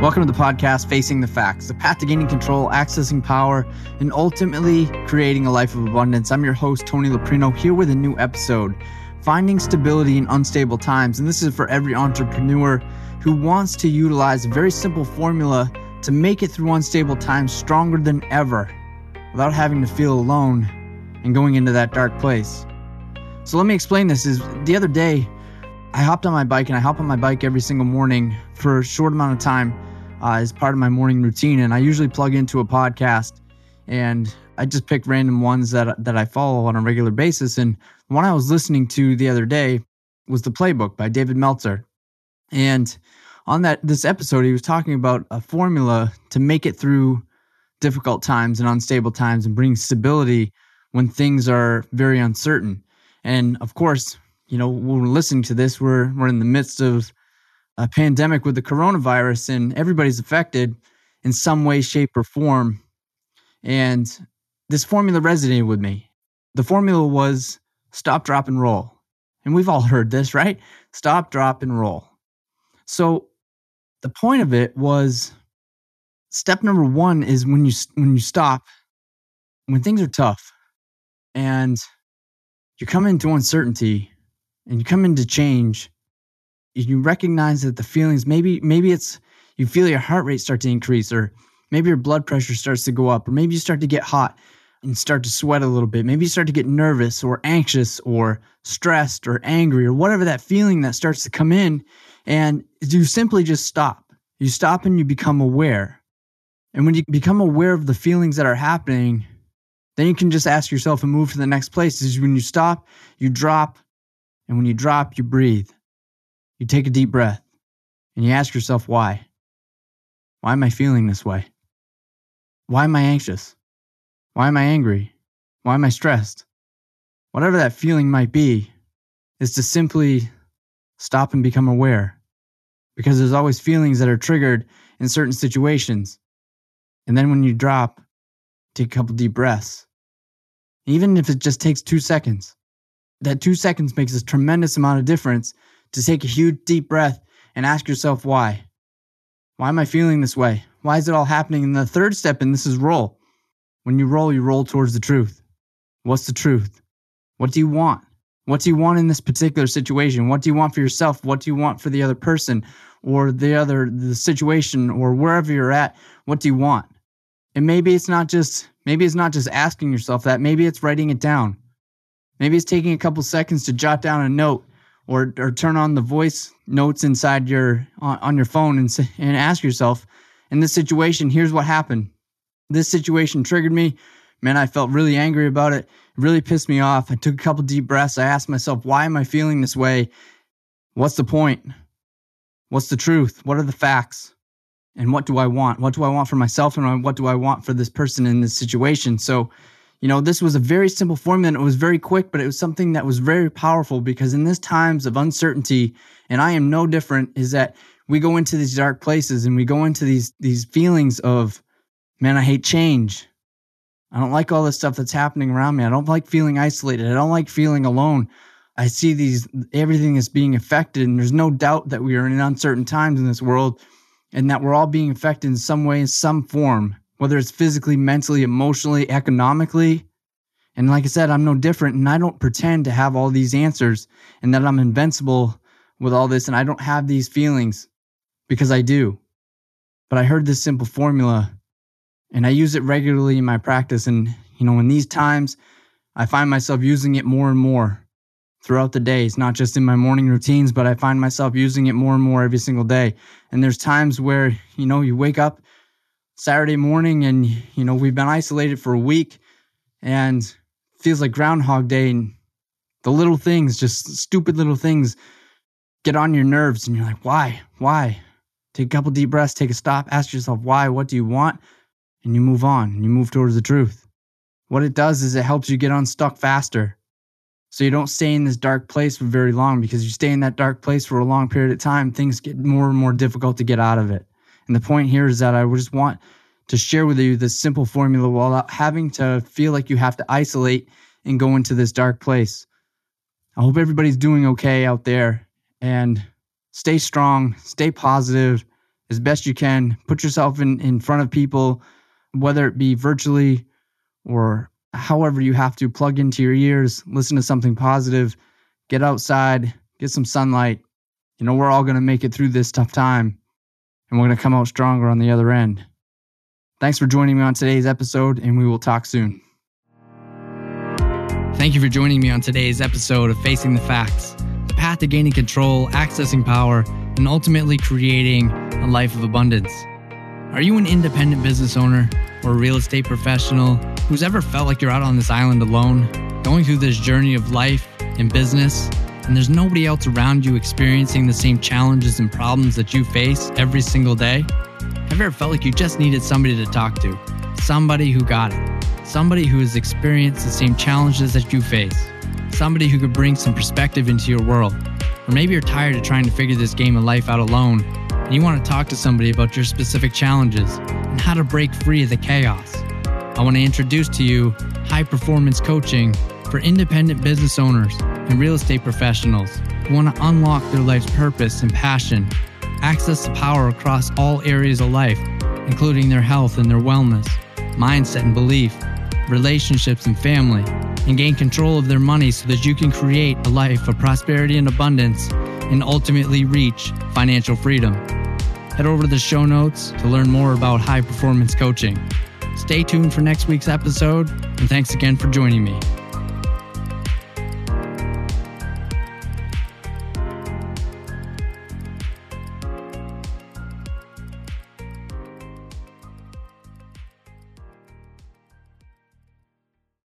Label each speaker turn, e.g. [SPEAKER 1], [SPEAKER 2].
[SPEAKER 1] Welcome to the podcast, Facing the Facts, the path to gaining control, accessing power, and ultimately creating a life of abundance. I'm your host, Tony Laprino, here with a new episode, Finding Stability in Unstable Times. And this is for every entrepreneur who wants to utilize a very simple formula to make it through unstable times stronger than ever without having to feel alone and going into that dark place. So let me explain this is the other day I hopped on my bike and I hop on my bike every single morning for a short amount of time uh, as part of my morning routine and I usually plug into a podcast and I just pick random ones that that I follow on a regular basis and one I was listening to the other day was The Playbook by David Meltzer. And on that this episode he was talking about a formula to make it through difficult times and unstable times and bring stability when things are very uncertain. And of course, you know, when we're listening to this, we're we're in the midst of a pandemic with the coronavirus, and everybody's affected in some way, shape, or form. And this formula resonated with me. The formula was stop, drop, and roll. And we've all heard this, right? Stop, drop, and roll. So the point of it was step number one is when you when you stop, when things are tough, and you come into uncertainty and you come into change, you recognize that the feelings maybe maybe it's you feel your heart rate start to increase or maybe your blood pressure starts to go up or maybe you start to get hot and start to sweat a little bit. Maybe you start to get nervous or anxious or stressed or angry or whatever that feeling that starts to come in and you simply just stop. You stop and you become aware. And when you become aware of the feelings that are happening, then you can just ask yourself and move to the next place. Is when you stop, you drop, and when you drop, you breathe. You take a deep breath and you ask yourself why. Why am I feeling this way? Why am I anxious? Why am I angry? Why am I stressed? Whatever that feeling might be, is to simply stop and become aware. Because there's always feelings that are triggered in certain situations. And then when you drop, take a couple deep breaths. Even if it just takes two seconds, that two seconds makes a tremendous amount of difference to take a huge deep breath and ask yourself why. Why am I feeling this way? Why is it all happening? And the third step in this is roll. When you roll, you roll towards the truth. What's the truth? What do you want? What do you want in this particular situation? What do you want for yourself? What do you want for the other person or the other the situation or wherever you're at? What do you want? And maybe it's not just maybe it's not just asking yourself that. Maybe it's writing it down. Maybe it's taking a couple seconds to jot down a note or or turn on the voice notes inside your on, on your phone and and ask yourself, in this situation, here's what happened. This situation triggered me. Man, I felt really angry about it. It really pissed me off. I took a couple deep breaths. I asked myself, why am I feeling this way? What's the point? What's the truth? What are the facts? And what do I want? What do I want for myself and what do I want for this person in this situation? So you know, this was a very simple formula and it was very quick, but it was something that was very powerful because in this times of uncertainty, and I am no different, is that we go into these dark places and we go into these these feelings of, man, I hate change. I don't like all this stuff that's happening around me. I don't like feeling isolated. I don't like feeling alone. I see these everything is being affected, and there's no doubt that we are in uncertain times in this world, and that we're all being affected in some way, in some form whether it's physically, mentally, emotionally, economically. And like I said, I'm no different. And I don't pretend to have all these answers and that I'm invincible with all this and I don't have these feelings because I do. But I heard this simple formula and I use it regularly in my practice. And, you know, in these times, I find myself using it more and more throughout the days, not just in my morning routines, but I find myself using it more and more every single day. And there's times where, you know, you wake up Saturday morning and you know we've been isolated for a week and feels like groundhog day and the little things just stupid little things get on your nerves and you're like why? Why? Take a couple deep breaths take a stop ask yourself why what do you want? And you move on and you move towards the truth. What it does is it helps you get unstuck faster. So you don't stay in this dark place for very long because you stay in that dark place for a long period of time things get more and more difficult to get out of it and the point here is that I just want to share with you this simple formula without having to feel like you have to isolate and go into this dark place. I hope everybody's doing okay out there and stay strong, stay positive, as best you can. Put yourself in, in front of people, whether it be virtually or however you have to plug into your ears, listen to something positive, get outside, get some sunlight. You know, we're all going to make it through this tough time and we're going to come out stronger on the other end. Thanks for joining me on today's episode, and we will talk soon. Thank you for joining me on today's episode of Facing the Facts the path to gaining control, accessing power, and ultimately creating a life of abundance. Are you an independent business owner or real estate professional who's ever felt like you're out on this island alone, going through this journey of life and business, and there's nobody else around you experiencing the same challenges and problems that you face every single day? Have you ever felt like you just needed somebody to talk to? Somebody who got it. Somebody who has experienced the same challenges that you face. Somebody who could bring some perspective into your world. Or maybe you're tired of trying to figure this game of life out alone and you want to talk to somebody about your specific challenges and how to break free of the chaos. I want to introduce to you high performance coaching for independent business owners and real estate professionals who want to unlock their life's purpose and passion access the power across all areas of life, including their health and their wellness, mindset and belief, relationships and family, and gain control of their money so that you can create a life of prosperity and abundance and ultimately reach financial freedom. Head over to the show notes to learn more about high performance coaching. Stay tuned for next week's episode, and thanks again for joining me.